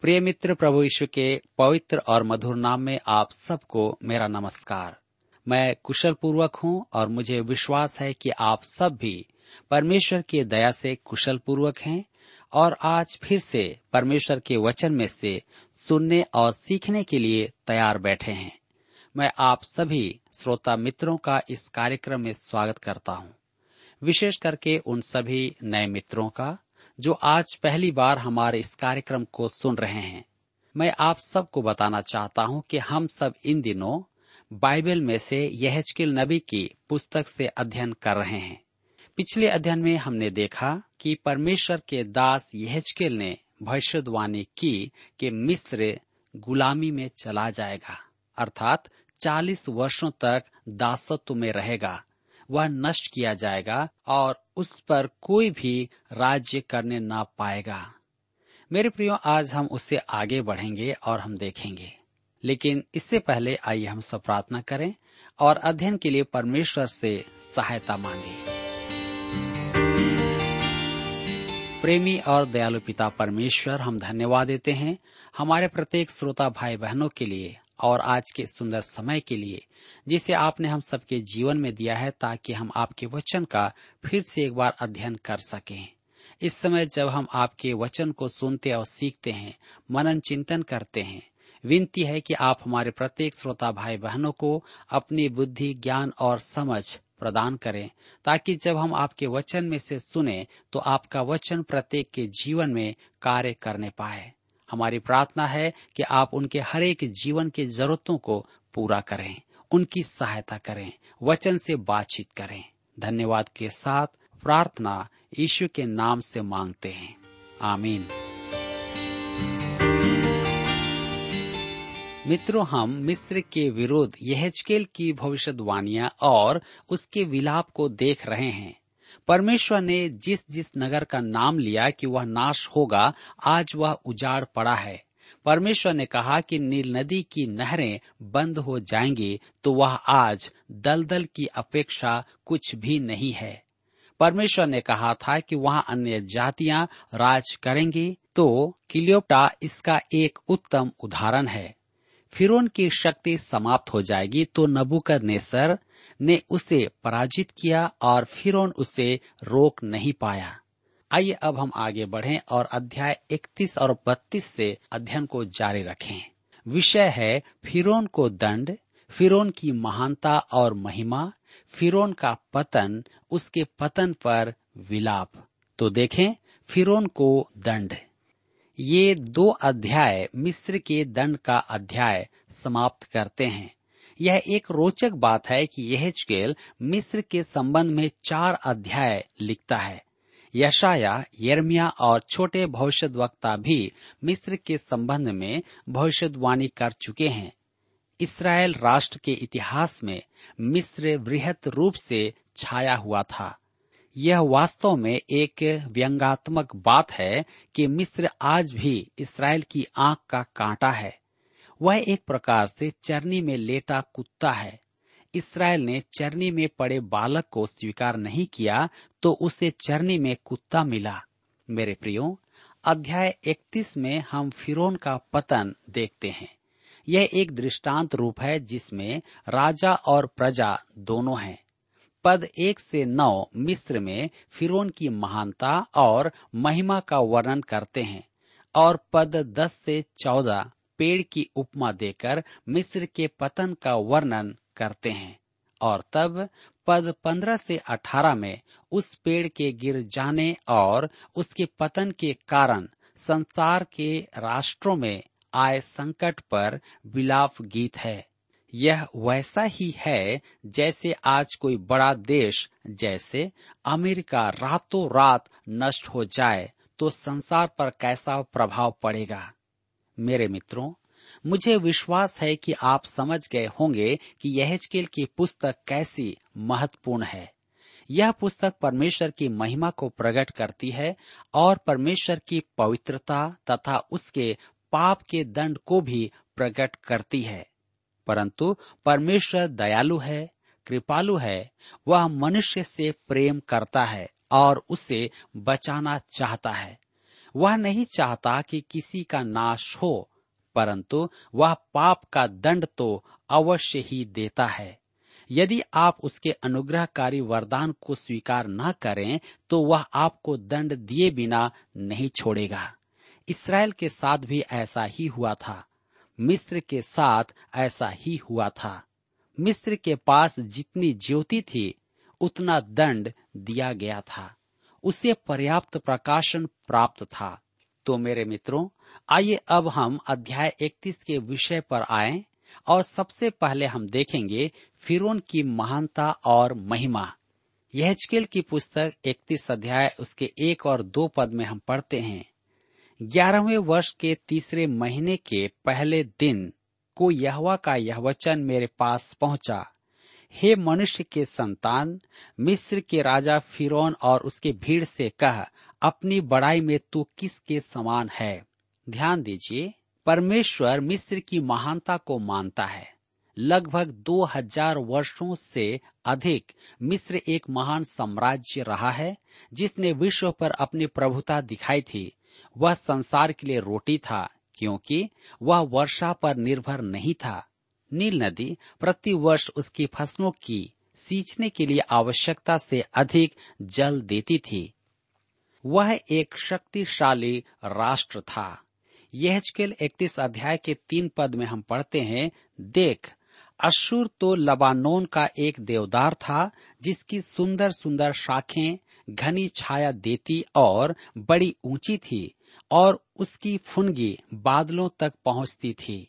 प्रिय मित्र प्रभु यीशु के पवित्र और मधुर नाम में आप सबको मेरा नमस्कार। मैं कुशल पूर्वक हूँ और मुझे विश्वास है कि आप सब भी परमेश्वर की दया से कुशल पूर्वक हैं और आज फिर से परमेश्वर के वचन में से सुनने और सीखने के लिए तैयार बैठे हैं। मैं आप सभी श्रोता मित्रों का इस कार्यक्रम में स्वागत करता हूँ। विशेष करके उन सभी नए मित्रों का जो आज पहली बार हमारे इस कार्यक्रम को सुन रहे हैं। मैं आप सबको बताना चाहता हूँ कि हम सब इन दिनों बाइबल में से यहजकिल नबी की पुस्तक से अध्ययन कर रहे हैं। पिछले अध्ययन में हमने देखा कि परमेश्वर के दास यहजकिल ने भविष्यवाणी की कि मिस्र गुलामी में चला जाएगा, अर्थात चालीस वर्षों तक दासत्व में रहेगा। वह नष्ट किया जाएगा और उस पर कोई भी राज्य करने ना पाएगा। मेरे प्रियो, आज हम उससे आगे बढ़ेंगे और हम देखेंगे। लेकिन इससे पहले आइए हम सब प्रार्थना करें और अध्ययन के लिए परमेश्वर से सहायता मांगे। प्रेमी और दयालु पिता परमेश्वर, हम धन्यवाद देते हैं हमारे प्रत्येक श्रोता भाई बहनों के लिए। और आज के सुंदर समय के लिए, जिसे आपने हम सबके जीवन में दिया है ताकि हम आपके वचन का फिर से एक बार अध्ययन कर सकें। इस समय जब हम आपके वचन को सुनते और सीखते हैं, मनन चिंतन करते हैं, विनती है कि आप हमारे प्रत्येक श्रोता भाई बहनों को अपनी बुद्धि, ज्ञान और समझ प्रदान करें, ताकि जब हम आपके वचन में से सुने तो आपका वचन प्रत्येक के जीवन में कार्य करने पाए। हमारी प्रार्थना है कि आप उनके हर एक जीवन की जरूरतों को पूरा करें, उनकी सहायता करें, वचन से बातचीत करें। धन्यवाद के साथ प्रार्थना यीशु के नाम से मांगते हैं। आमीन। मित्रों, हम मिस्र के विरुद्ध यहजकेल की भविष्यवाणियाँ और उसके विलाप को देख रहे हैं। परमेश्वर ने जिस जिस नगर का नाम लिया कि वह नाश होगा, आज वह उजाड़ पड़ा है। परमेश्वर ने कहा कि नील नदी की नहरें बंद हो जाएँगी तो वह आज दलदल की अपेक्षा कुछ भी नहीं है। परमेश्वर ने कहा था कि वहाँ अन्य जातियाँ राज करेंगी तो किलियोप्टा इसका एक उत्तम उदाहरण है। फिरोन की शक्ति समाप्त हो जाएगी तो नबुकद नेसर ने उसे पराजित किया और फिर उसे रोक नहीं पाया। आइए अब हम आगे बढ़ें और अध्याय 31 और 32 से अध्ययन को जारी रखें। विषय है फिरौन को दंड, फिरोन की महानता और महिमा, फिरोन का पतन, उसके पतन पर विलाप। तो देखें, फिरोन को दंड। ये दो अध्याय मिस्र के दंड का अध्याय समाप्त करते हैं। यह एक रोचक बात है कि यह मिस्र के संबंध में चार अध्याय लिखता है। यशाया यर्मिया और छोटे भविष्य वक्ता भी मिस्र के संबंध में भविष्यवाणी कर चुके हैं। इसराइल राष्ट्र के इतिहास में मिस्र वृहत रूप से छाया हुआ था। यह वास्तव में एक व्यंगात्मक बात है कि मिस्र आज भी इसराइल की आँख का कांटा है। वह एक प्रकार से चरनी में लेटा कुत्ता है। इसराइल ने चरनी में पड़े बालक को स्वीकार नहीं किया तो उसे चरनी में कुत्ता मिला। मेरे प्रियो, अध्याय 31 में हम फिरौन का पतन देखते हैं। यह एक दृष्टांत रूप है जिसमें राजा और प्रजा दोनों हैं। पद एक से नौ मिस्र में फिरौन की महानता और महिमा का वर्णन करते हैं और पद दस से चौदह पेड़ की उपमा देकर मिस्र के पतन का वर्णन करते हैं। और तब पद पंद्रह से अठारह में उस पेड़ के गिर जाने और उसके पतन के कारण संसार के राष्ट्रों में आए संकट पर विलाप गीत है। यह वैसा ही है जैसे आज कोई बड़ा देश जैसे अमेरिका रातों रात नष्ट हो जाए तो संसार पर कैसा प्रभाव पड़ेगा। मेरे मित्रों, मुझे विश्वास है कि आप समझ गए होंगे कि यह की पुस्तक कैसी महत्वपूर्ण है। यह पुस्तक परमेश्वर की महिमा को प्रकट करती है और परमेश्वर की पवित्रता तथा उसके पाप के दंड को भी प्रकट करती है। परंतु परमेश्वर दयालु है, कृपालु है, वह मनुष्य से प्रेम करता है और उसे बचाना चाहता है। वह नहीं चाहता कि किसी का नाश हो, परंतु वह पाप का दंड तो अवश्य ही देता है। यदि आप उसके अनुग्रहकारी वरदान को स्वीकार न करें तो वह आपको दंड दिए बिना नहीं छोड़ेगा। इसराइल के साथ भी ऐसा ही हुआ था। मिस्र के साथ ऐसा ही हुआ था। मिस्र के पास जितनी ज्योति थी, उतना दंड दिया गया था। उसे पर्याप्त प्रकाशन प्राप्त था। तो मेरे मित्रों, आइए अब हम अध्याय 31 के विषय पर आए और सबसे पहले हम देखेंगे फिरोन की महानता और महिमा। यह की पुस्तक 31 अध्याय उसके एक और दो पद में हम पढ़ते हैं। ग्यारहवें वर्ष के तीसरे महीने के पहले दिन को यहवा का यह वचन मेरे पास पहुँचा। हे मनुष्य के संतान, मिस्र के राजा फिरौन और उसके भीड़ से कह, अपनी बड़ाई में तू किसके समान है? ध्यान दीजिए, परमेश्वर मिस्र की महानता को मानता है। लगभग दो हज़ार वर्षों से अधिक मिस्र एक महान साम्राज्य रहा है, जिसने विश्व पर अपनी प्रभुता दिखाई थी। वह संसार के लिए रोटी था, क्योंकि वह वर्षा पर निर्भर नहीं था। नील नदी प्रति वर्ष उसकी फ़सलों की सींचने के लिए आवश्यकता से अधिक जल देती थी। वह एक शक्तिशाली राष्ट्र था। यह इकतीस अध्याय के तीन पद में हम पढ़ते हैं, देख अशुर तो लबानोन का एक देवदार था, जिसकी सुंदर सुंदर शाखें घनी छाया देती और बड़ी ऊँची थी, और उसकी फुनगी बादलों तक पहुँचती थी।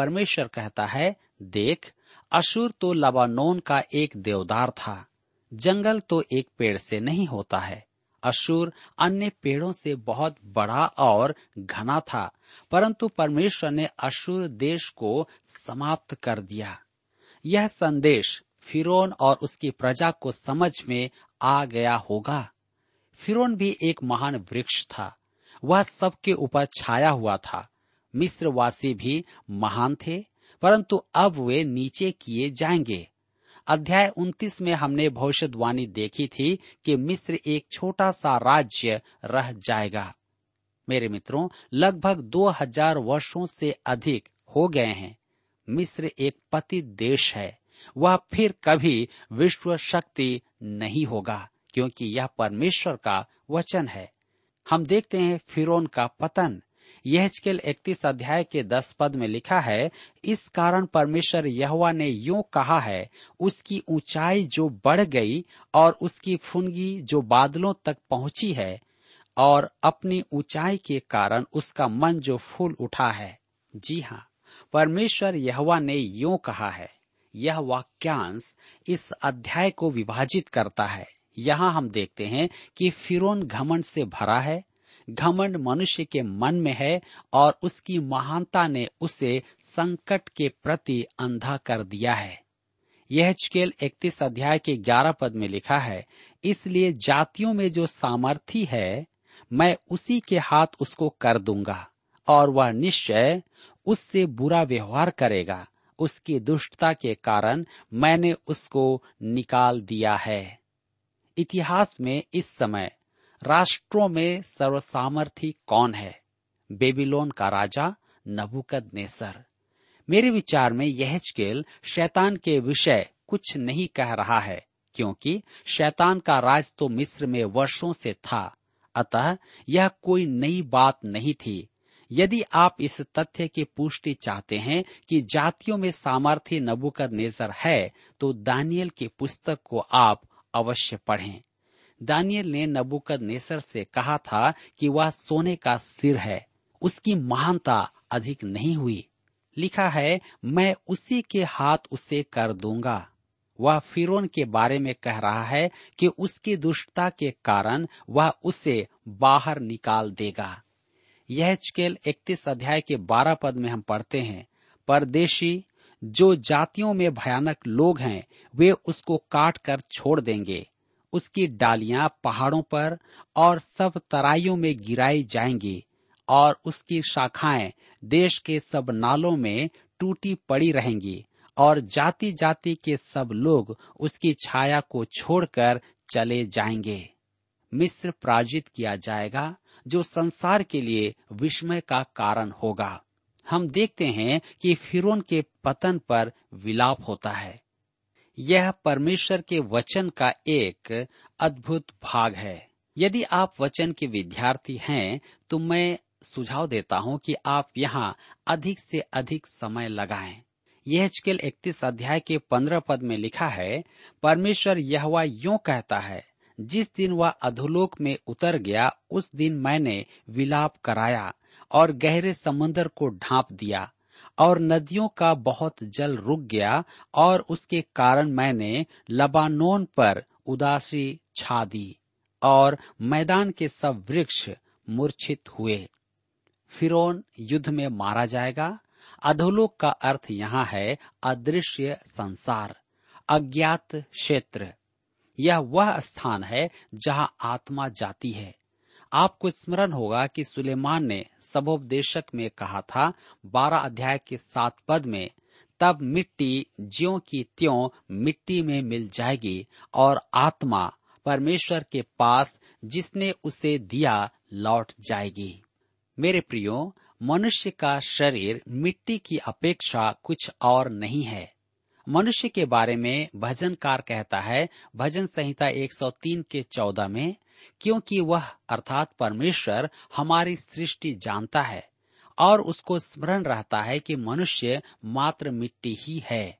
परमेश्वर कहता है, देख अशुर तो लबानोन का एक देवदार था, जंगल तो एक पेड़ से नहीं होता है। अशुर अन्य पेड़ों से बहुत बड़ा और घना था, परंतु परमेश्वर ने अशुर देश को समाप्त कर दिया। यह संदेश फिरौन और उसकी प्रजा को समझ में आ गया होगा। फिरौन भी एक महान वृक्ष था, वह सबके ऊपर छाया हुआ था मिस्रवासी भी महान थे, परंतु अब वे नीचे किए जाएँगे। अध्याय 29 में हमने भविष्यवाणी देखी थी कि मिस्र एक छोटा सा राज्य रह जाएगा। मेरे मित्रों, लगभग दो हज़ार वर्षो से अधिक हो गए हैं। मिस्र एक पति देश है। वह फिर कभी विश्व शक्ति नहीं होगा, क्योंकि यह परमेश्वर का वचन है। हम देखते हैं फिरौन का पतन। यह इकतीस अध्याय के दस पद में लिखा है, इस कारण परमेश्वर यहवा ने यूँ कहा है, उसकी ऊंचाई जो बढ़ गई और उसकी फुनगी जो बादलों तक पहुँची है और अपनी ऊंचाई के कारण उसका मन जो फूल उठा है। जी हाँ परमेश्वर यहवा ने यूँ कहा है, यह वाक्यांश इस अध्याय को विभाजित करता है। यहाँ हम देखते हैं कि फिरौन घमंड से भरा है घमंड मनुष्य के मन में है और उसकी महानता ने उसे संकट के प्रति अंधा कर दिया है। यह चकेल इकतीस अध्याय के ग्यारह पद में लिखा है, इसलिए जातियों में जो सामर्थी है, मैं उसी के हाथ उसको कर दूँगा, और वह निश्चय उससे बुरा व्यवहार करेगा। उसकी दुष्टता के कारण मैंने उसको निकाल दिया है। इतिहास में इस समय राष्ट्रों में सर्वसामर्थी कौन है? बेबीलोन का राजा नबुकद नेसर मेरे विचार में यह चकेल शैतान के विषय कुछ नहीं कह रहा है, क्योंकि शैतान का राज तो मिस्र में वर्षों से था। अतः यह कोई नई बात नहीं थी। यदि आप इस तथ्य की पुष्टि चाहते हैं कि जातियों में सामर्थ्य नबुकद नेजर है तो दानियल की पुस्तक को आप अवश्य पढ़ें। दानियल ने नबुकद नेसर से कहा था कि वह सोने का सिर है। उसकी महानता अधिक नहीं हुई। लिखा है, मैं उसी के हाथ उसे कर दूँगा। वह फिरोन के बारे में कह रहा है कि उसकी दुष्टता के कारण वह उसे बाहर निकाल देगा। यह चकेल इकतीस अध्याय के बारह पद में हम पढ़ते हैं, परदेशी, जो जातियों में भयानक लोग हैं, वे उसको काट कर छोड़ देंगे। उसकी डालियाँ पहाड़ों पर और सब तराइयों में गिराई जाएँगी और उसकी शाखाएँ देश के सब नालों में टूटी पड़ी रहेंगी और जाति जाति के सब लोग उसकी छाया को छोड़कर चले जाएँगे। मिस्र पराजित किया जाएगा, जो संसार के लिए विस्मय का कारण होगा। हम देखते हैं कि फिरौन के पतन पर विलाप होता है। यह परमेश्वर के वचन का एक अद्भुत भाग है यदि आप वचन के विद्यार्थी हैं तो मैं सुझाव देता हूँ कि आप यहाँ अधिक से अधिक समय लगाएँ। यह चकेल इकतीस अध्याय के पंद्रह पद में लिखा है, परमेश्वर यह यूँ कहता है, जिस दिन वह अधोलोक में उतर गया, उस दिन मैंने विलाप कराया और गहरे समुन्दर को ढांप दिया और नदियों का बहुत जल रुक गया और उसके कारण मैंने लबानोन पर उदासी छा दी और मैदान के सब वृक्ष मूर्छित हुए। फिरौन युद्ध में मारा जाएगा। अधोलोक का अर्थ यहाँ है अदृश्य संसार, अज्ञात क्षेत्र। यह वह स्थान है जहाँ आत्मा जाती है। आपको स्मरण होगा कि सुलेमान ने सबोपदेशक में कहा था, बारह अध्याय के सात पद में, तब मिट्टी ज्यो की त्यों मिट्टी में मिल जाएगी और आत्मा परमेश्वर के पास जिसने उसे दिया लौट जाएगी। मेरे प्रियो, मनुष्य का शरीर मिट्टी की अपेक्षा कुछ और नहीं है। मनुष्य के बारे में भजनकार कहता है, भजन संहिता 103 के 14 में क्योंकि वह, अर्थात परमेश्वर, हमारी सृष्टि जानता है और उसको स्मरण रहता है कि मनुष्य मात्र मिट्टी ही है।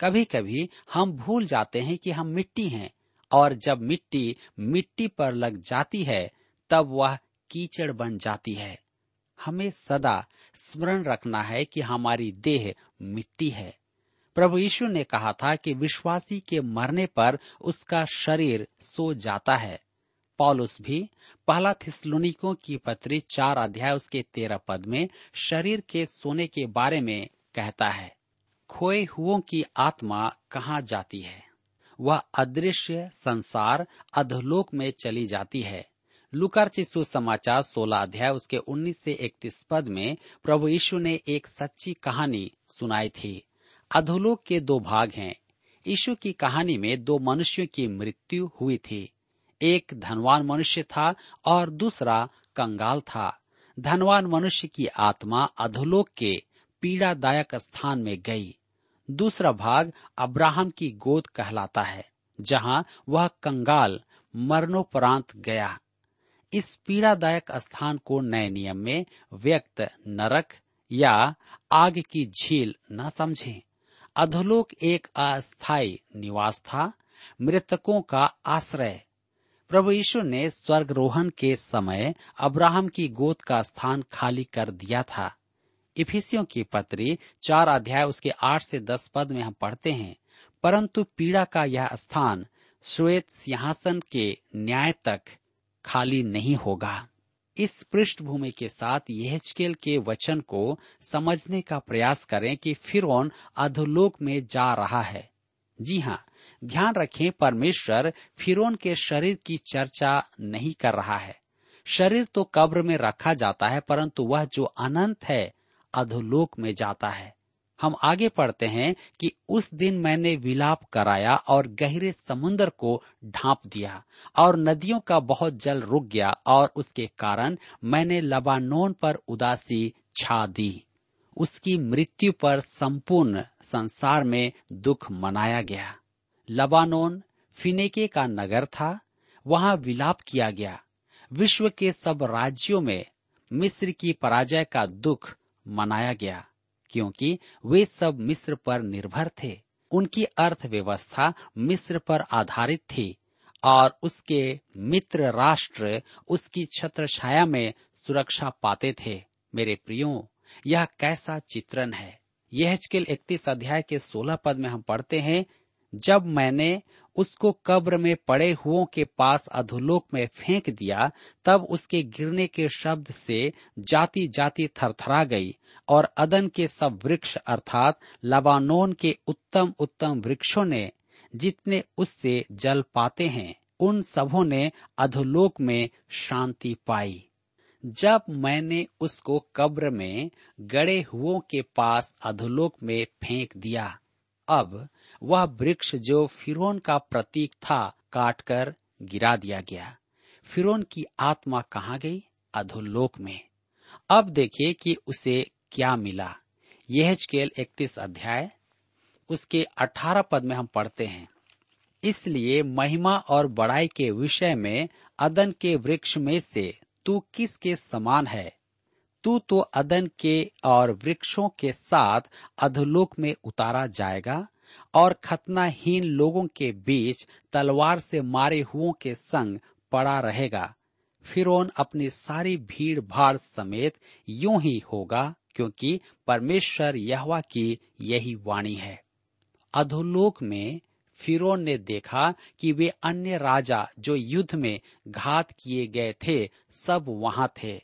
कभी कभी हम भूल जाते हैं कि हम मिट्टी हैं और जब मिट्टी मिट्टी पर लग जाती है, तब वह कीचड़ बन जाती है। हमें सदा स्मरण रखना है कि हमारी देह मिट्टी है। प्रभु यीशु ने कहा था कि विश्वासी के मरने पर उसका शरीर सो जाता है। पॉलुस भी पहला थिस्लुनिकों की पत्री चार अध्याय उसके तेरह पद में शरीर के सोने के बारे में कहता है। खोए हुओं की आत्मा कहाँ जाती है? वह अदृश्य संसार अधलोक में चली जाती है। लुकार चिशु समाचार सोलह अध्याय उसके उन्नीस से इकतीस पद में प्रभु यीशु ने एक सच्ची कहानी सुनाई थी। अधोलोक के दो भाग हैं। यीशु की कहानी में दो मनुष्यों की मृत्यु हुई थी। एक धनवान मनुष्य था और दूसरा कंगाल था। धनवान मनुष्य की आत्मा अधोलोक के पीड़ादायक स्थान में गई। दूसरा भाग अब्राहम की गोद कहलाता है, जहाँ वह कंगाल मरणोपरांत गया। इस पीड़ादायक स्थान को नए नियम में व्यक्त नरक या आग की झील न समझें। अधोलोक एक अस्थायी निवास था। मृतकों का आश्रय प्रभु यीशु ने स्वर्गरोहण के समय अब्राहम की गोद का स्थान खाली कर दिया था। इफिसियों की पत्री चार अध्याय उसके आठ से दस पद में हम पढ़ते हैं, परंतु पीड़ा का यह स्थान श्वेत सिंहासन के न्याय तक खाली नहीं होगा। इस पृष्ठभूमि के साथ यहल के वचन को समझने का प्रयास करें कि फिर अधोलोक में जा रहा है। जी हाँ ध्यान रखें परमेश्वर फिरौन के शरीर की चर्चा नहीं कर रहा है। शरीर तो कब्र में रखा जाता है, परंतु वह जो अनंत है, अधोलोक में जाता है। हम आगे पढ़ते हैं कि उस दिन मैंने विलाप कराया और गहरे समुन्दर को ढांप दिया और नदियों का बहुत जल रुक गया और उसके कारण मैंने लबानोन पर उदासी छा दी। उसकी मृत्यु पर संपूर्ण संसार में दुख मनाया गया। लबानोन फिनेके का नगर था, वहाँ विलाप किया गया। विश्व के सब राज्यों में मिस्र की पराजय का दुख मनाया गया, क्योंकि वे सब मिस्र पर निर्भर थे। उनकी अर्थव्यवस्था मिस्र पर आधारित थी, और उसके मित्र राष्ट्र उसकी छत्र छाया में सुरक्षा पाते थे। मेरे प्रियो यह कैसा चित्रण है? यह इकतीस अध्याय के सोलह पद में हम पढ़ते हैं, जब मैंने उसको कब्र में पड़े हुओं के पास अधोलोक में फेंक दिया, तब उसके गिरने के शब्द से जाति जाति थरथरा गई और अदन के सब वृक्ष अर्थात लबानोन के उत्तम उत्तम वृक्षों ने, जितने उससे जल पाते हैं, उन सबों ने अधोलोक में शांति पाई। जब मैंने उसको कब्र में गड़े हुओं के पास अधोलोक में फेंक दिया, अब वह वृक्ष जो फिरोन का प्रतीक था काटकर गिरा दिया गया। फिरौन की आत्मा कहाँ गई? अधोलोक में। अब देखिए कि उसे क्या मिला। यह चकेल इकतीस अध्याय, उसके अठारह पद में हम पढ़ते हैं। इसलिए महिमा और बड़ाई के विषय में अदन के वृक्ष में से तू किसके समान है? तू तो अदन के और वृक्षों के साथ अधोलोक में उतारा जाएगा, और खतनाहीन लोगों के बीच तलवार से मारे हुओं के संग पड़ा रहेगा। फिरौन अपनी सारी भीड़ भाड़ समेत यूँ ही होगा, क्योंकि परमेश्वर यहवा की यही वाणी है। अधोलोक में फिरौन ने देखा कि वे अन्य राजा जो युद्ध में घात किए गए थे, सब वहाँ थे।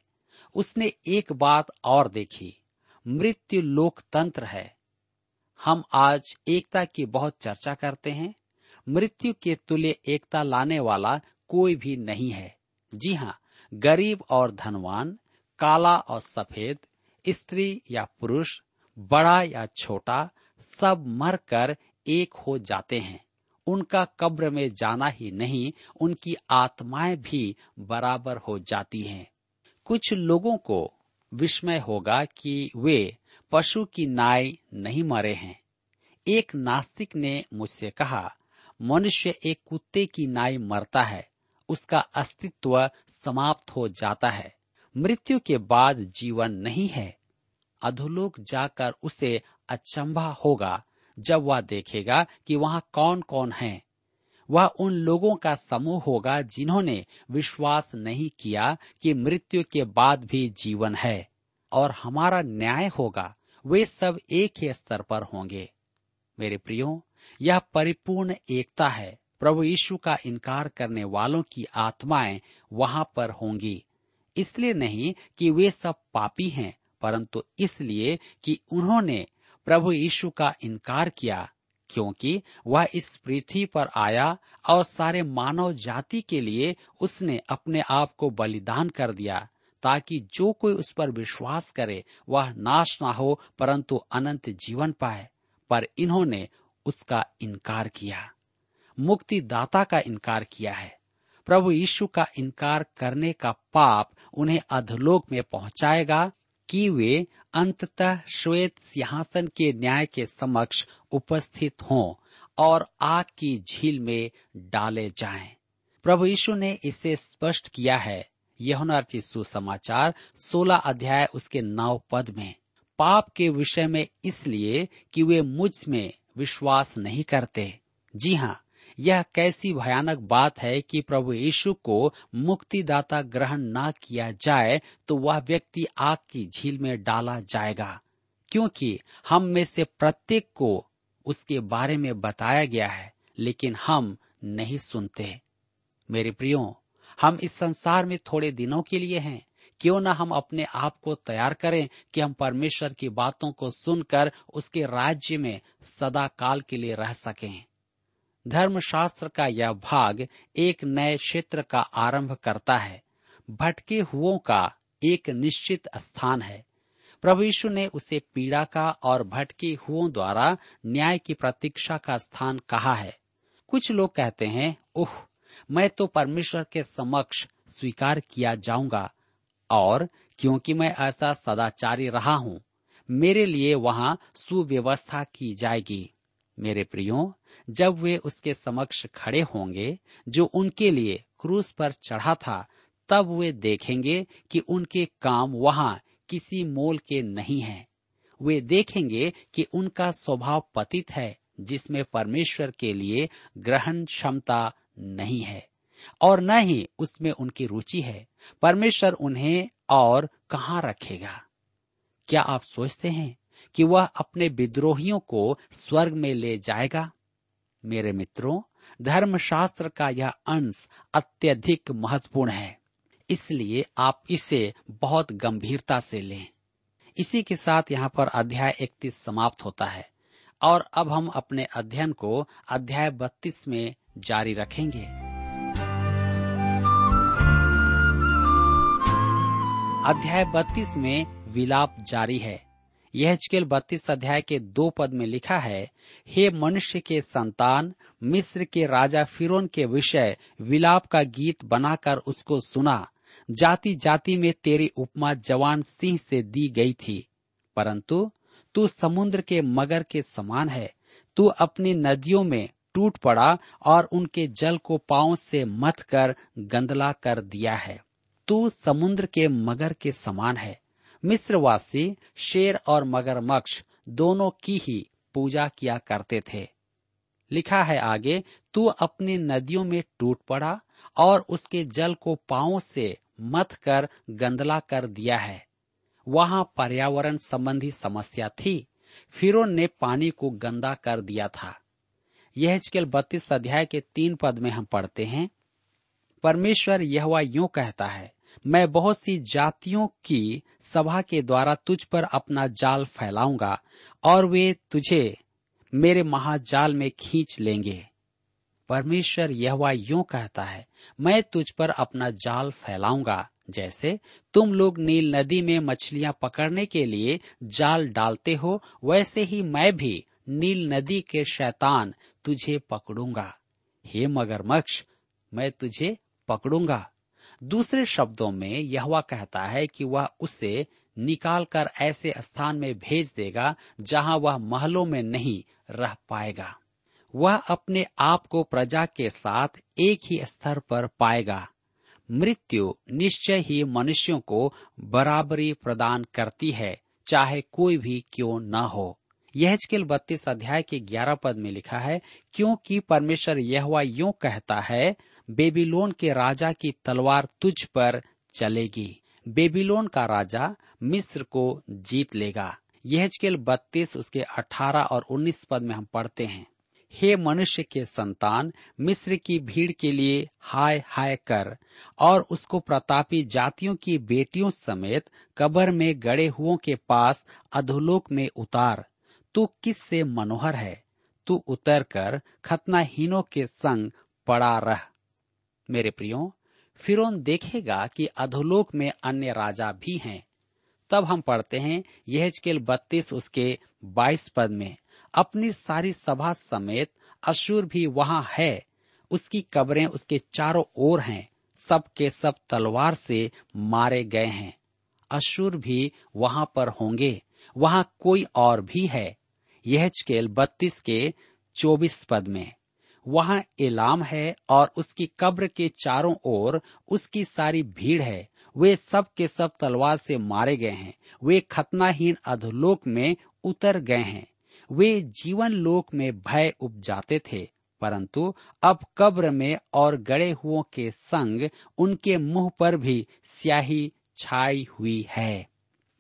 उसने एक बात और देखी। मृत्यु लोकतंत्र है। हम आज एकता की बहुत चर्चा करते हैं। मृत्यु के तुल्य एकता लाने वाला कोई भी नहीं है। जी हाँ गरीब और धनवान, काला और सफ़ेद, स्त्री या पुरुष, बड़ा या छोटा, सब मरकर एक हो जाते हैं। उनका कब्र में जाना ही नहीं, उनकी आत्माएँ भी बराबर हो जाती हैं। कुछ लोगों को विस्मय होगा कि वे पशु की नाई नहीं मरे हैं। एक नास्तिक ने मुझसे कहा, मनुष्य एक कुत्ते की नाई मरता है, उसका अस्तित्व समाप्त हो जाता है। मृत्यु के बाद जीवन नहीं है। अधोलोक जाकर उसे अचंभा होगा जब वह देखेगा कि वहाँ कौन कौन है। वह उन लोगों का समूह होगा जिन्होंने विश्वास नहीं किया कि मृत्यु के बाद भी जीवन है, और हमारा न्याय होगा। वे सब एक ही स्तर पर होंगे। मेरे प्रियो, यह परिपूर्ण एकता है। प्रभु यीशु का इनकार करने वालों की आत्माएँ वहाँ पर होंगी। इसलिए नहीं कि वे सब पापी हैं, परंतु इसलिए कि उन्होंने प्रभु यीशु का इनकार किया, क्योंकि वह इस पृथ्वी पर आया और सारे मानव जाति के लिए उसने अपने आप को बलिदान कर दिया, ताकि जो कोई उस पर विश्वास करे, वह नाश ना हो, परंतु अनंत जीवन पाए। पर इन्होंने उसका इनकार किया। मुक्तिदाता का इनकार किया है। प्रभु यीशु का इनकार करने का पाप उन्हें अधलोक में पहुंचाएगा कि वे अंततः श्वेत सिंहासन के न्याय के समक्ष उपस्थित हों और आग की झील में डाले जाएँ। प्रभु यीशु ने इसे स्पष्ट किया है। यह सुसमाचार 16 अध्याय उसके नौ पद में। पाप के विषय में इसलिए कि वे मुझमें विश्वास नहीं करते। जी हाँ यह कैसी भयानक बात है कि प्रभु यीशु को मुक्तिदाता ग्रहण न किया जाए तो वह व्यक्ति आग की झील में डाला जाएगा। क्योंकि हम में से प्रत्येक को उसके बारे में बताया गया है, लेकिन हम नहीं सुनते। मेरे प्रियो, हम इस संसार में थोड़े दिनों के लिए हैं। क्यों ना हम अपने आप को तैयार करें कि हम परमेश्वर की बातों को सुनकर उसके राज्य में सदा काल के लिए रह सकें। धर्मशास्त्र का यह भाग एक नए क्षेत्र का आरंभ करता है। भटके हुओं का एक निश्चित स्थान है। प्रभु यीशु ने उसे पीड़ा का और भटके हुओं द्वारा न्याय की प्रतीक्षा का स्थान कहा है। कुछ लोग कहते हैं उह मैं तो परमेश्वर के समक्ष स्वीकार किया जाऊँगा और क्योंकि मैं ऐसा सदाचारी रहा हूँ, मेरे लिए वहाँ सुव्यवस्था की जाएगी। मेरे प्रियो, जब वे उसके समक्ष खड़े होंगे, जो उनके लिए क्रूस पर चढ़ा था, तब वे देखेंगे कि उनके काम वहाँ किसी मोल के नहीं हैं। वे देखेंगे कि उनका स्वभाव पतित है, जिसमें परमेश्वर के लिए ग्रहण क्षमता नहीं है, और न ही उसमें उनकी रुचि है परमेश्वर उन्हें और कहाँ रखेगा क्या आप सोचते हैं कि वह अपने विद्रोहियों को स्वर्ग में ले जाएगा। मेरे मित्रों, धर्मशास्त्र का यह अंश अत्यधिक महत्वपूर्ण है। इसलिए आप इसे बहुत गंभीरता से लें। इसी के साथ यहाँ पर अध्याय इकतीस समाप्त होता है और अब हम अपने अध्ययन को अध्याय बत्तीस में जारी रखेंगे। अध्याय बत्तीस में विलाप जारी है। यह चकेल बत्तीस अध्याय के दो पद में लिखा है, हे मनुष्य के संतान, मिस्र के राजा फिरौन के विषय विलाप का गीत बनाकर उसको सुना। जाति जाति में तेरी उपमा जवान सिंह से दी गई थी। परंतु तू समुद्र के मगर के समान है। तू अपनी नदियों में टूट पड़ा और उनके जल को पाँव से मथ कर गंदला कर दिया है। तू समुद्र के मगर के समान है। मिस्रवासी, शेर और मगरमच्छ दोनों की ही पूजा किया करते थे। लिखा है आगे, तू अपनी नदियों में टूट पड़ा और उसके जल को पाँव से मथ कर गंदला कर दिया है। वहाँ पर्यावरण संबंधी समस्या थी। फिर ने पानी को गंदा कर दिया था। यह बत्तीस अध्याय के तीन पद में हम पढ़ते हैं, परमेश्वर यह यूँ कहता है मैं बहुत सी जातियों की सभा के द्वारा तुझ पर अपना जाल फैलाऊँगा और वे तुझे मेरे महाजाल में खींच लेंगे। परमेश्वर यह यूँ कहता है, मैं तुझ पर अपना जाल फैलाऊँगा। जैसे तुम लोग नील नदी में मछलियाँ पकड़ने के लिए जाल डालते हो, वैसे ही मैं भी नील नदी के शैतान तुझे पकड़ूँगा। हे मगरमच्छ, मैं तुझे पकड़ूँगा। दूसरे शब्दों में यहवा कहता है कि वह उसे निकाल कर ऐसे स्थान में भेज देगा जहाँ वह महलों में नहीं रह पाएगा। वह अपने आप को प्रजा के साथ एक ही स्तर पर पाएगा। मृत्यु निश्चय ही मनुष्यों को बराबरी प्रदान करती है, चाहे कोई भी क्यों न हो। यह बत्तीस अध्याय के ग्यारह पद में लिखा है, क्योंकि परमेश्वर यह यूँ कहता है बेबीलोन के राजा की तलवार तुझ पर चलेगी। बेबीलोन का राजा मिस्र को जीत लेगा। यह बत्तीस, उसके अठारह और उन्नीस पद में हम पढ़ते हैं। हे मनुष्य के संतान, मिस्र की भीड़ के लिए हाय हाय कर, और उसको प्रतापी जातियों की बेटियों समेत कबर में गड़े हुओं के पास अधोलोक में उतार। तू किस से मनोहर है? तू उतर कर खतनाहीनों के संग पड़ा रह। मेरे प्रियो फिर देखेगा कि अधोलोक में अन्य राजा भी हैं। तब हम पढ़ते हैं यह चकेल बत्तीस उसके बाईस पद में, अपनी सारी सभा समेत अशुर भी वहाँ है, उसकी कब्रें उसके चारों ओर हैं, सब के सब तलवार से मारे गए हैं। अशुर भी वहाँ पर होंगे, वहाँ कोई और भी है यह चकेल बत्तीस के चौबीस पद में। वहाँ एलाम है और उसकी कब्र के चारों ओर उसकी सारी भीड़ है। वे सब के सब तलवार से मारे गए हैं। वे खतनाहीन अधोलोक में उतर गए हैं। वे जीवन लोक में भय उपजाते थे, परंतु अब कब्र में और गड़े हुओं के संग उनके मुँह पर भी स्याही छाई हुई है।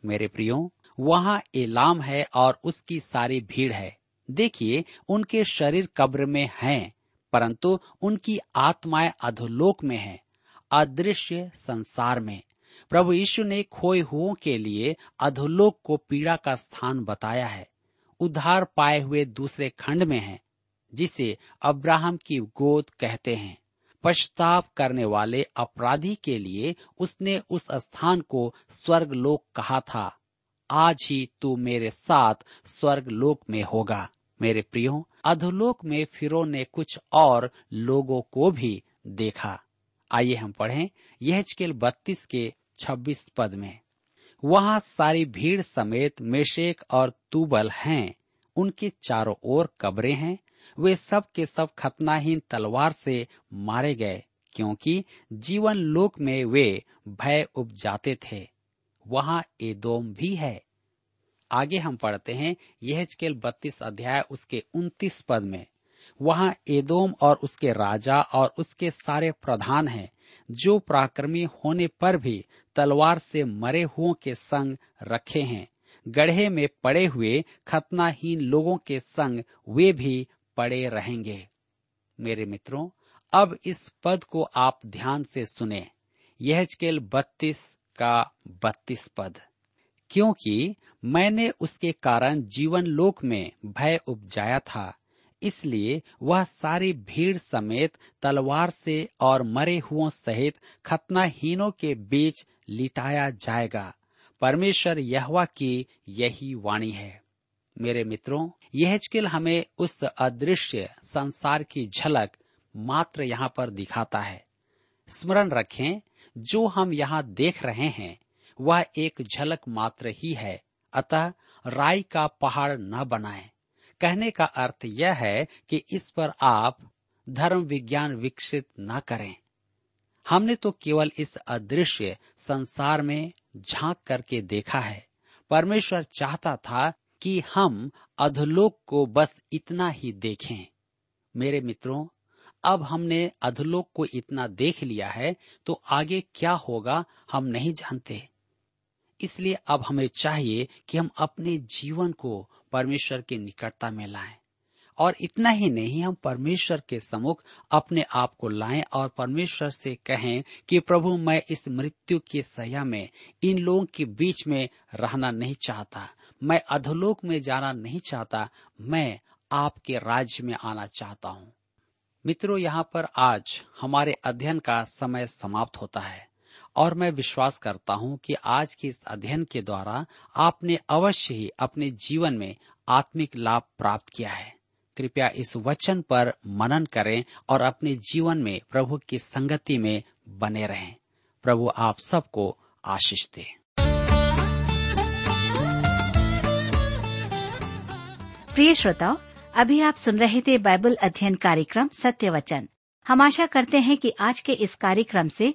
मेरे प्रियो, वहाँ एलाम है और उसकी सारी भीड़ है। देखिए उनके शरीर कब्र में हैं, परंतु उनकी आत्माएँ अधोलोक में हैं, अदृश्य संसार में। प्रभु यीशु ने खोए हुओं के लिए अधोलोक को पीड़ा का स्थान बताया है उद्धार पाए हुए दूसरे खंड में है जिसे अब्राहम की गोद कहते हैं। पश्चाताप करने वाले अपराधी के लिए उसने उस स्थान को स्वर्गलोक कहा था आज ही तू मेरे साथ स्वर्गलोक में होगा। मेरे प्रियो, अधोलोक में फिरो ने कुछ और लोगों को भी देखा। आइए हम पढ़ें यह बत्तीस के छब्बीस पद में। वहाँ सारी भीड़ समेत मेशेक और तुबल हैं। उनके चारों ओर कब्रें हैं। वे सब के सब खतनाहीन तलवार से मारे गए, क्योंकि जीवन लोक में वे भय उपजाते थे। वहाँ एदोम भी है। आगे हम पढ़ते हैं यह बत्तीस अध्याय उसके उन्तीस पद में। वहाँ एदोम और उसके राजा और उसके सारे प्रधान हैं, जो पराक्रमी होने पर भी तलवार से मरे हुओं के संग रखे हैं। गढ़े में पड़े हुए खतनाहीन लोगों के संग वे भी पड़े रहेंगे। मेरे मित्रों, अब इस पद को आप ध्यान से सुने। यह बत्तीस का बत्तीस पद। क्योंकि मैंने उसके कारण जीवन लोक में भय उपजाया था। इसलिए वह सारी भीड़ समेत तलवार से और मरे हुओं सहित खतनाहीनों के बीच लिटाया जाएगा। परमेश्वर यहवा की यही वाणी है। मेरे मित्रों यह हमें उस अदृश्य संसार की झलक मात्र यहाँ पर दिखाता है। स्मरण रखें, जो हम यहाँ देख रहे हैं वह एक झलक मात्र ही है, अतः राई का पहाड़ न बनाएँ। कहने का अर्थ यह है कि इस पर आप धर्म विज्ञान विकसित न करें। हमने तो केवल इस अदृश्य संसार में झाँक करके देखा है। परमेश्वर चाहता था कि हम अधलोक को बस इतना ही देखें। मेरे मित्रों, अब हमने अधलोक को इतना देख लिया है तो आगे क्या होगा हम नहीं जानते। इसलिए अब हमें चाहिए कि हम अपने जीवन को परमेश्वर की निकटता में लाएँ। और इतना ही नहीं, हम परमेश्वर के सम्मुख अपने आप को लाएँ और परमेश्वर से कहें कि प्रभु, मैं इस मृत्यु की सया में, इन लोगों के बीच में रहना नहीं चाहता। मैं अधोलोक में जाना नहीं चाहता, मैं आपके राज्य में आना चाहता हूँ। मित्रों, यहाँ पर आज हमारे अध्ययन का समय समाप्त होता है। और मैं विश्वास करता हूँ कि आज के इस अध्ययन के द्वारा आपने अवश्य ही अपने जीवन में आत्मिक लाभ प्राप्त किया है। कृपया इस वचन पर मनन करें और अपने जीवन में प्रभु की संगति में बने रहें। प्रभु आप सबको आशीष दे। प्रिय श्रोताओ अभी आप सुन रहे थे बाइबल अध्ययन कार्यक्रम सत्य वचन। हम आशा करते हैं कि आज के इस कार्यक्रम से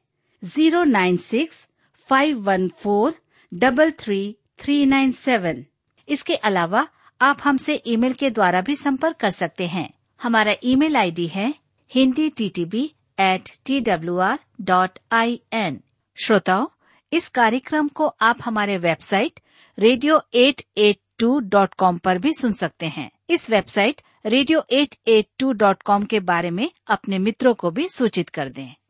zero nine six five one four double three three nine seven. इसके अलावा आप हमसे ईमेल के द्वारा भी संपर्क कर सकते हैं। हमारा ईमेल आईडी है Hindi T T B at T W R dot I N श्रोताओं, इस कार्यक्रम को आप हमारे website radio eight eight two dot com पर भी सुन सकते हैं। इस website radio eight eight two dot com के बारे में अपने मित्रों को भी सूचित कर दें।